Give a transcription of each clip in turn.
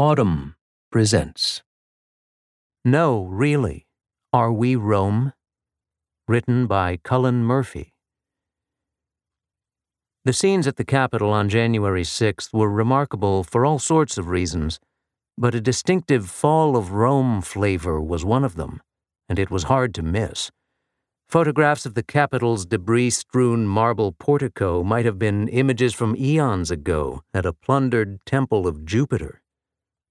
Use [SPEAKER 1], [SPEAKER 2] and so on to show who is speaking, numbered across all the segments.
[SPEAKER 1] Audm presents No, Really, Are We Rome? Written by Cullen Murphy. The scenes at the Capitol on January 6th were remarkable for all sorts of reasons, but a distinctive fall of Rome flavor was one of them, and it was hard to miss. Photographs of the Capitol's debris strewn marble portico might have been images from eons ago at a plundered temple of Jupiter.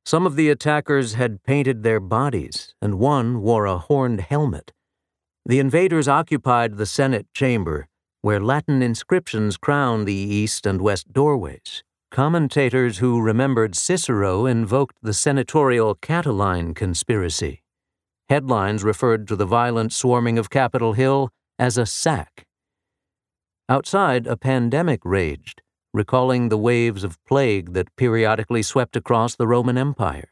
[SPEAKER 1] Some of the attackers had painted their bodies, and one wore a horned helmet. The invaders occupied the Senate chamber, where Latin inscriptions crown the east and west doorways. Commentators who remembered Cicero invoked the senatorial Catiline conspiracy. Headlines referred to the violent swarming of Capitol Hill as a sack. Outside, a pandemic raged, recalling the waves of plague that periodically swept across the Roman Empire.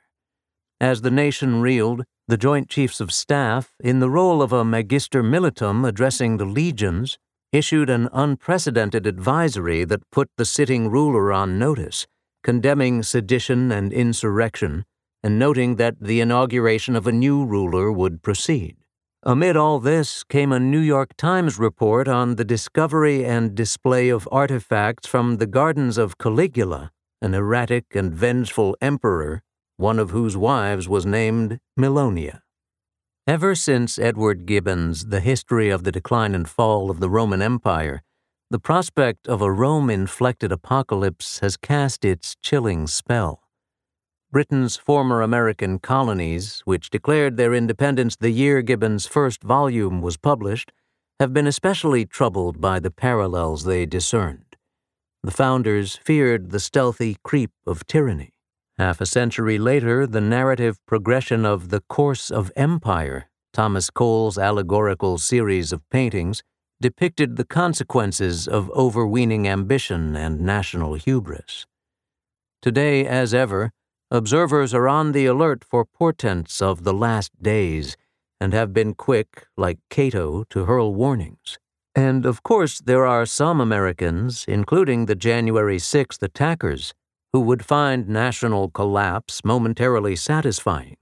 [SPEAKER 1] As the nation reeled, the Joint Chiefs of Staff, in the role of a magister militum addressing the legions, issued an unprecedented advisory that put the sitting ruler on notice, condemning sedition and insurrection and noting that the inauguration of a new ruler would proceed. Amid all this came a New York Times report on the discovery and display of artifacts from the gardens of Caligula, an erratic and vengeful emperor, one of whose wives was named Milonia. Ever since Edward Gibbon's The History of the Decline and Fall of the Roman Empire, the prospect of a Rome inflected apocalypse has cast its chilling spell. Britain's former American colonies, which declared their independence the year Gibbon's first volume was published, have been especially troubled by the parallels they discerned. The founders feared the stealthy creep of tyranny. Half a century later, the narrative progression of The Course of Empire, Thomas Cole's allegorical series of paintings, depicted the consequences of overweening ambition and national hubris. Today, as ever, Observers are on the alert for portents of the last days and have been quick, like Cato, to hurl warnings. And of course, there are some Americans, including the January 6th attackers, who would find national collapse momentarily satisfying.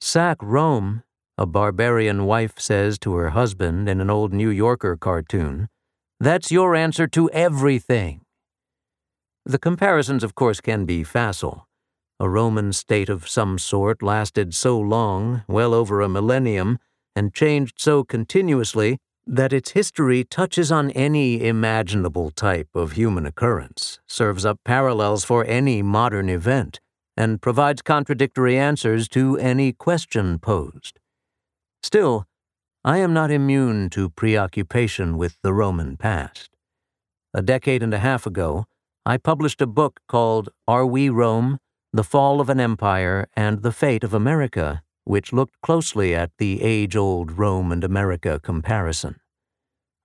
[SPEAKER 1] Sack Rome, a barbarian wife says to her husband in an old New Yorker cartoon. That's your answer to everything. The comparisons, of course, can be facile. A Roman state of some sort lasted so long, well over a millennium, and changed so continuously that its history touches on any imaginable type of human occurrence, serves up parallels for any modern event, and provides contradictory answers to any question posed. Still, I am not immune to preoccupation with the Roman past. A decade and a half ago, I published a book called Are We Rome? The Fall of an Empire and the Fate of America, which looked closely at the age old Rome and America comparison.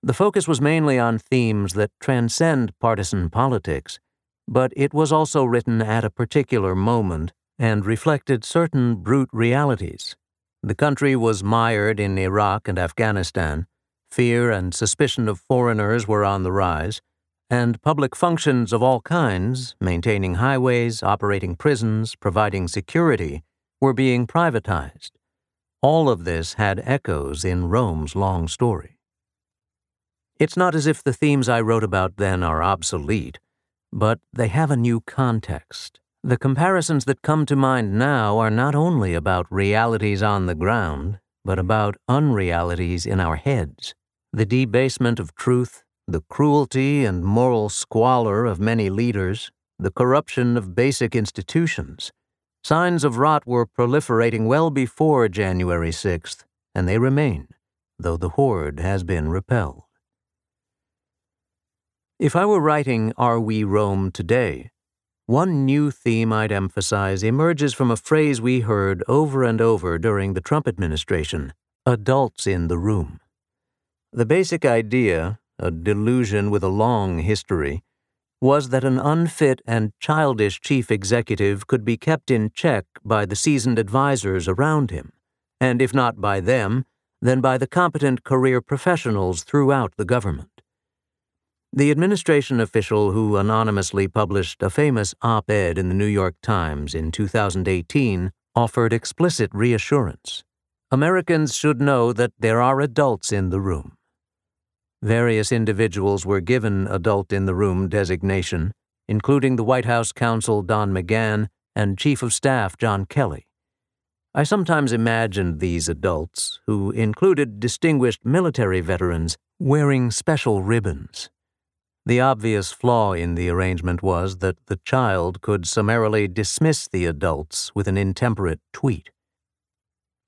[SPEAKER 1] The focus was mainly on themes that transcend partisan politics, but it was also written at a particular moment and reflected certain brute realities. The country was mired in Iraq and Afghanistan, fear and suspicion of foreigners were on the rise, and public functions of all kinds, maintaining highways, operating prisons, providing security, were being privatized. All of this had echoes in Rome's long story. It's not as if the themes I wrote about then are obsolete, but they have a new context. The comparisons that come to mind now are not only about realities on the ground, but about unrealities in our heads. The debasement of truth, the cruelty and moral squalor of many leaders, the corruption of basic institutions. Signs of rot were proliferating well before January 6th, and they remain, though the horde has been repelled. If I were writing Are We Rome today, one new theme I'd emphasize emerges from a phrase we heard over and over during the Trump administration adults in the room. The basic idea, a delusion with a long history, was that an unfit and childish chief executive could be kept in check by the seasoned advisers around him, and if not by them, then by the competent career professionals throughout the government. The administration official who anonymously published a famous op ed in the New York Times in 2018 offered explicit reassurance. Americans should know that there are adults in the room. Various individuals were given adult in the room designation, including the White House counsel Don McGahn and Chief of Staff John Kelly. I sometimes imagined these adults, who included distinguished military veterans, wearing special ribbons. The obvious flaw in the arrangement was that the child could summarily dismiss the adults with an intemperate tweet.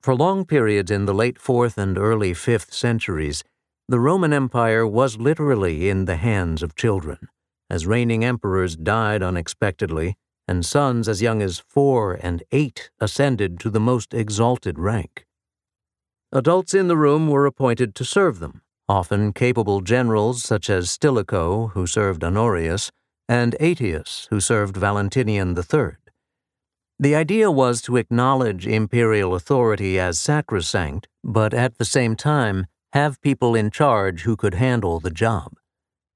[SPEAKER 1] For long periods in the late 4th and early 5th centuries, the Roman Empire was literally in the hands of children, as reigning emperors died unexpectedly, and sons as young as four and eight ascended to the most exalted rank. Adults in the room were appointed to serve them, often capable generals such as Stilicho, who served Honorius, and Aetius, who served Valentinian III. The idea was to acknowledge imperial authority as sacrosanct, but at the same time have people in charge who could handle the job.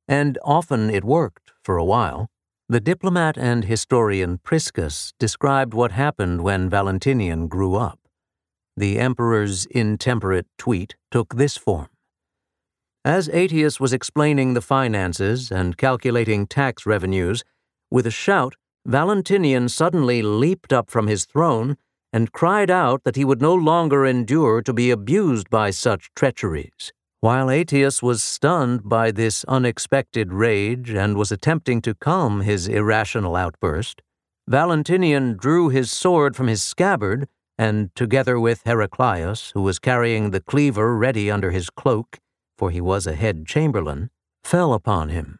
[SPEAKER 1] And often it worked for a while. The diplomat and historian Priscus described what happened when Valentinian grew up. The emperor's intemperate tweet took this form. As Aetius was explaining the finances and calculating tax revenues, with a shout, Valentinian suddenly leaped up from his throne and cried out that he would no longer endure to be abused by such treacheries. While Aetius was stunned by this unexpected rage and was attempting to calm his irrational outburst, Valentinian drew his sword from his scabbard and, together with Heraclius, who was carrying the cleaver ready under his cloak, for he was a head chamberlain, fell upon him.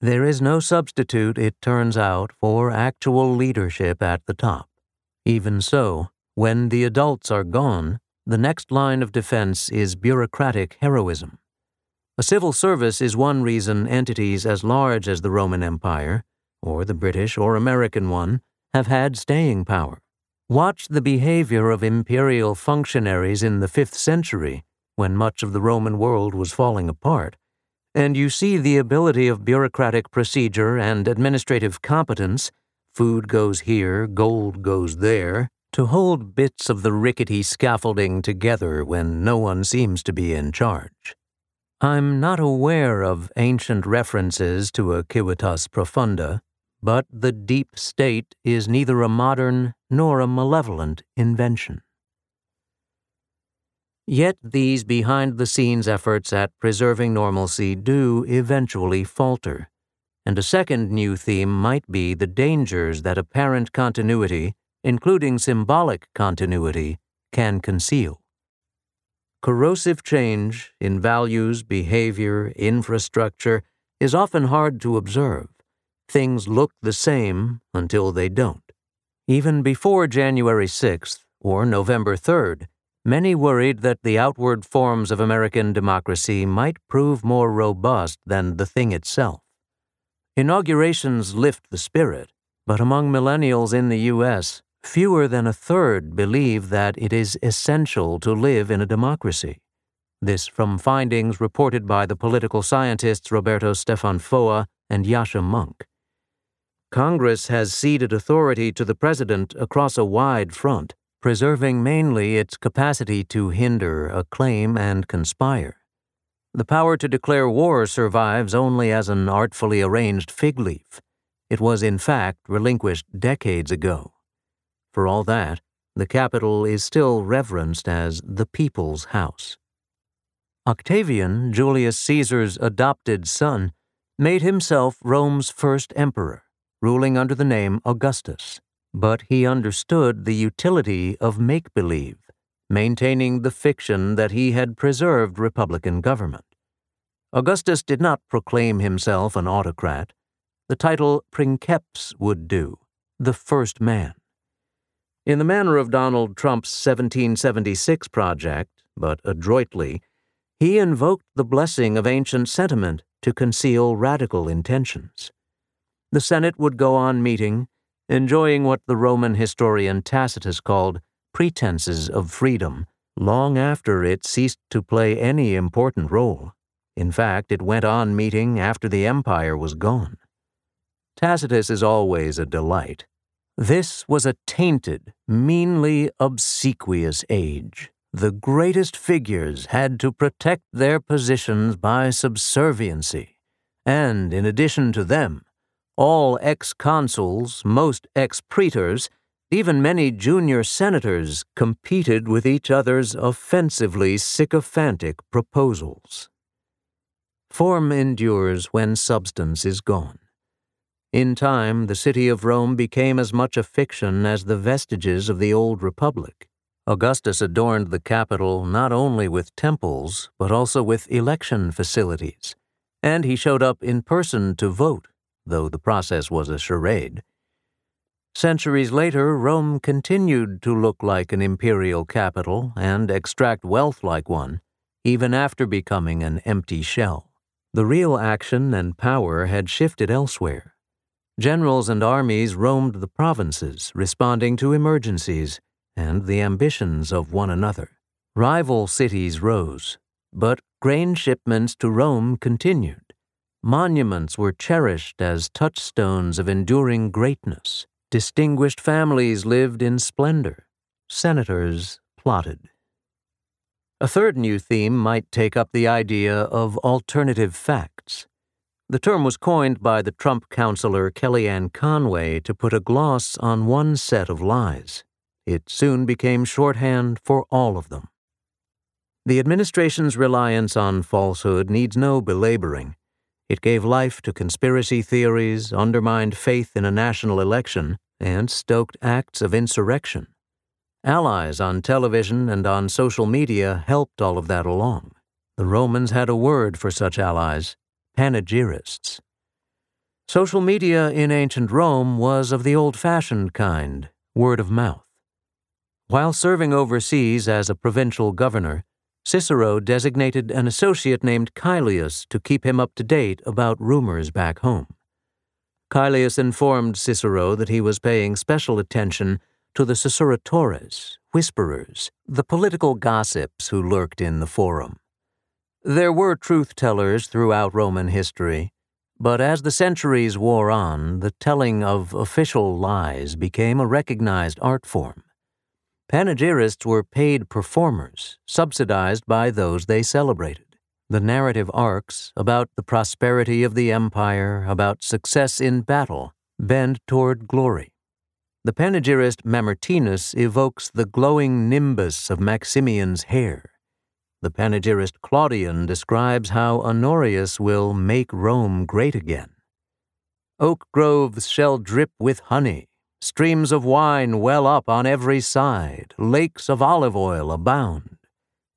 [SPEAKER 1] There is no substitute, it turns out, for actual leadership at the top. Even so, when the adults are gone, the next line of defense is bureaucratic heroism. A civil service is one reason entities as large as the Roman Empire, or the British or American one, have had staying power. Watch the behavior of imperial functionaries in the 5th century, when much of the Roman world was falling apart, and you see the ability of bureaucratic procedure and administrative competence food goes here, gold goes there to hold bits of the rickety scaffolding together when no one seems to be in charge. I'm not aware of ancient references to a civitas profunda, but the deep state is neither a modern nor a malevolent invention. Yet these behind the scenes efforts at preserving normalcy do eventually falter. And a second new theme might be the dangers that apparent continuity, including symbolic continuity, can conceal. Corrosive change in values, behavior, infrastructure is often hard to observe. Things look the same until they don't. Even before January 6th or November 3rd, Many worried that the outward forms of American democracy might prove more robust than the thing itself. Inaugurations lift the spirit, but among millennials in the U.S., fewer than a third believe that it is essential to live in a democracy. This from findings reported by the political scientists Roberto Stefan Foa and Yascha Mounk. Congress has ceded authority to the president across a wide front preserving mainly its capacity to hinder, acclaim, and conspire. The power to declare war survives only as an artfully arranged fig leaf. It was, in fact, relinquished decades ago. For all that, the Capitol is still reverenced as the people's house. Octavian, Julius Caesar's adopted son, made himself Rome's first emperor, ruling under the name Augustus but he understood the utility of make believe, maintaining the fiction that he had preserved Republican government. Augustus did not proclaim himself an autocrat. The title princeps would do, the first man. In the manner of Donald Trump's 1776 project, but adroitly, he invoked the blessing of ancient sentiment to conceal radical intentions. The Senate would go on meeting, enjoying what the Roman historian Tacitus called pretenses of freedom long after it ceased to play any important role. In fact, it went on meeting after the empire was gone. Tacitus is always a delight. This was a tainted, meanly obsequious age. The greatest figures had to protect their positions by subserviency, and in addition to them, all ex consuls, most ex praetors, even many junior senators competed with each other's offensively sycophantic proposals. Form endures when substance is gone. In time, the city of Rome became as much a fiction as the vestiges of the old republic. Augustus adorned the capital not only with temples, but also with election facilities, and he showed up in person to vote, though the process was a charade. Centuries later, Rome continued to look like an imperial capital and extract wealth like one, even after becoming an empty shell. The real action and power had shifted elsewhere. Generals and armies roamed the provinces, responding to emergencies and the ambitions of one another. Rival cities rose, but grain shipments to Rome continued. Monuments were cherished as touchstones of enduring greatness. Distinguished families lived in splendor. Senators plotted. A third new theme might take up the idea of alternative facts. The term was coined by the Trump counselor Kellyanne Conway to put a gloss on one set of lies. It soon became shorthand for all of them. The administration's reliance on falsehood needs no belaboring. It gave life to conspiracy theories, undermined faith in a national election, and stoked acts of insurrection. Allies on television and on social media helped all of that along. The Romans had a word for such allies panegyrists. Social media in ancient Rome was of the old fashioned kind, word of mouth. While serving overseas as a provincial governor, Cicero designated an associate named Caelius to keep him up to date about rumors back home. Caelius informed Cicero that he was paying special attention to the susurratores, whisperers, the political gossips who lurked in the forum. There were truth tellers throughout Roman history, but as the centuries wore on, the telling of official lies became a recognized art form. Panegyrists were paid performers, subsidized by those they celebrated. The narrative arcs about the prosperity of the empire, about success in battle, bend toward glory. The panegyrist Mamertinus evokes the glowing nimbus of Maximian's hair. The panegyrist Claudian describes how Honorius will make Rome great again. Oak groves shall drip with honey, Streams of wine well up on every side, lakes of olive oil abound.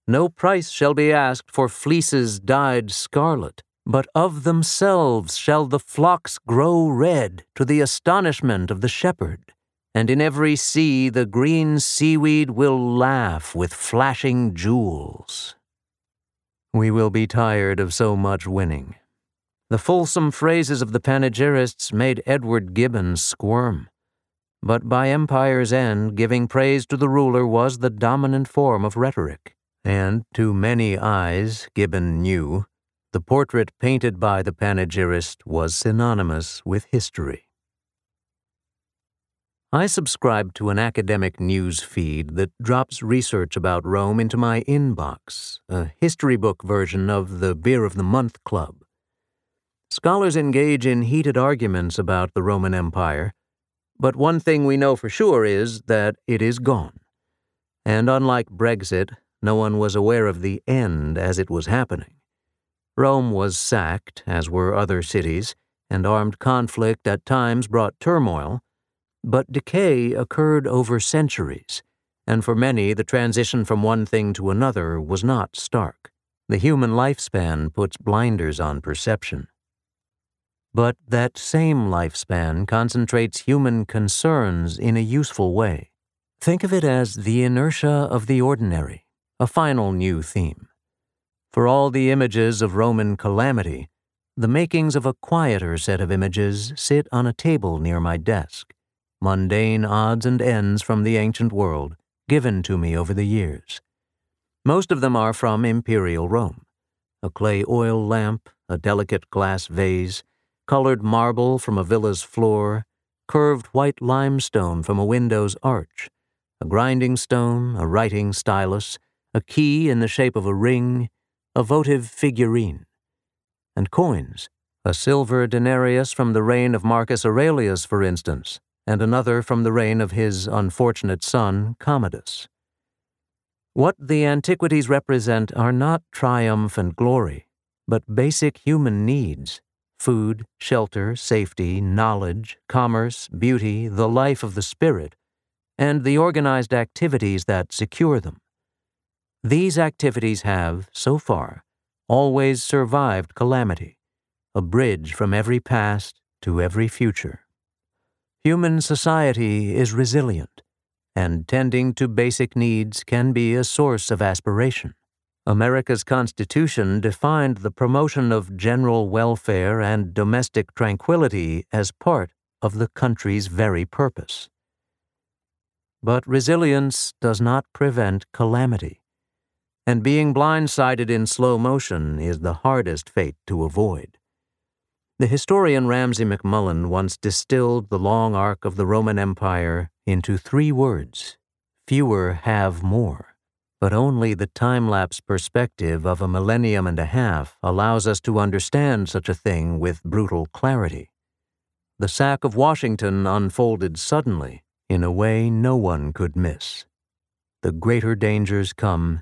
[SPEAKER 1] No price shall be asked for fleeces dyed scarlet, but of themselves shall the flocks grow red to the astonishment of the shepherd, and in every sea the green seaweed will laugh with flashing jewels. We will be tired of so much winning. The fulsome phrases of the panegyrists made Edward Gibbon squirm. But by empire's end, giving praise to the ruler was the dominant form of rhetoric. And to many eyes, Gibbon knew, the portrait painted by the panegyrist was synonymous with history. I subscribe to an academic news feed that drops research about Rome into my inbox, a history book version of the Beer of the Month Club. Scholars engage in heated arguments about the Roman Empire but one thing we know for sure is that it is gone. And unlike Brexit, no one was aware of the end as it was happening. Rome was sacked, as were other cities, and armed conflict at times brought turmoil, but decay occurred over centuries, and for many the transition from one thing to another was not stark. The human lifespan puts blinders on perception. But that same lifespan concentrates human concerns in a useful way. Think of it as the inertia of the ordinary, a final new theme. For all the images of Roman calamity, the makings of a quieter set of images sit on a table near my desk, mundane odds and ends from the ancient world, given to me over the years. Most of them are from imperial Rome a clay oil lamp, a delicate glass vase, colored marble from a villa's floor, curved white limestone from a window's arch, a grinding stone, a writing stylus, a key in the shape of a ring, a votive figurine, and coins, a silver denarius from the reign of Marcus Aurelius, for instance, and another from the reign of his unfortunate son, Commodus. What the antiquities represent are not triumph and glory, but basic human needs food, shelter, safety, knowledge, commerce, beauty, the life of the spirit, and the organized activities that secure them. These activities have, so far, always survived calamity, a bridge from every past to every future. Human society is resilient, and tending to basic needs can be a source of aspiration. America's Constitution defined the promotion of general welfare and domestic tranquility as part of the country's very purpose. But resilience does not prevent calamity, and being blindsided in slow motion is the hardest fate to avoid. The historian Ramsay MacMullen once distilled the long arc of the Roman Empire into three words fewer have more but only the time lapse perspective of a millennium and a half allows us to understand such a thing with brutal clarity. The sack of Washington unfolded suddenly in a way no one could miss. The greater dangers come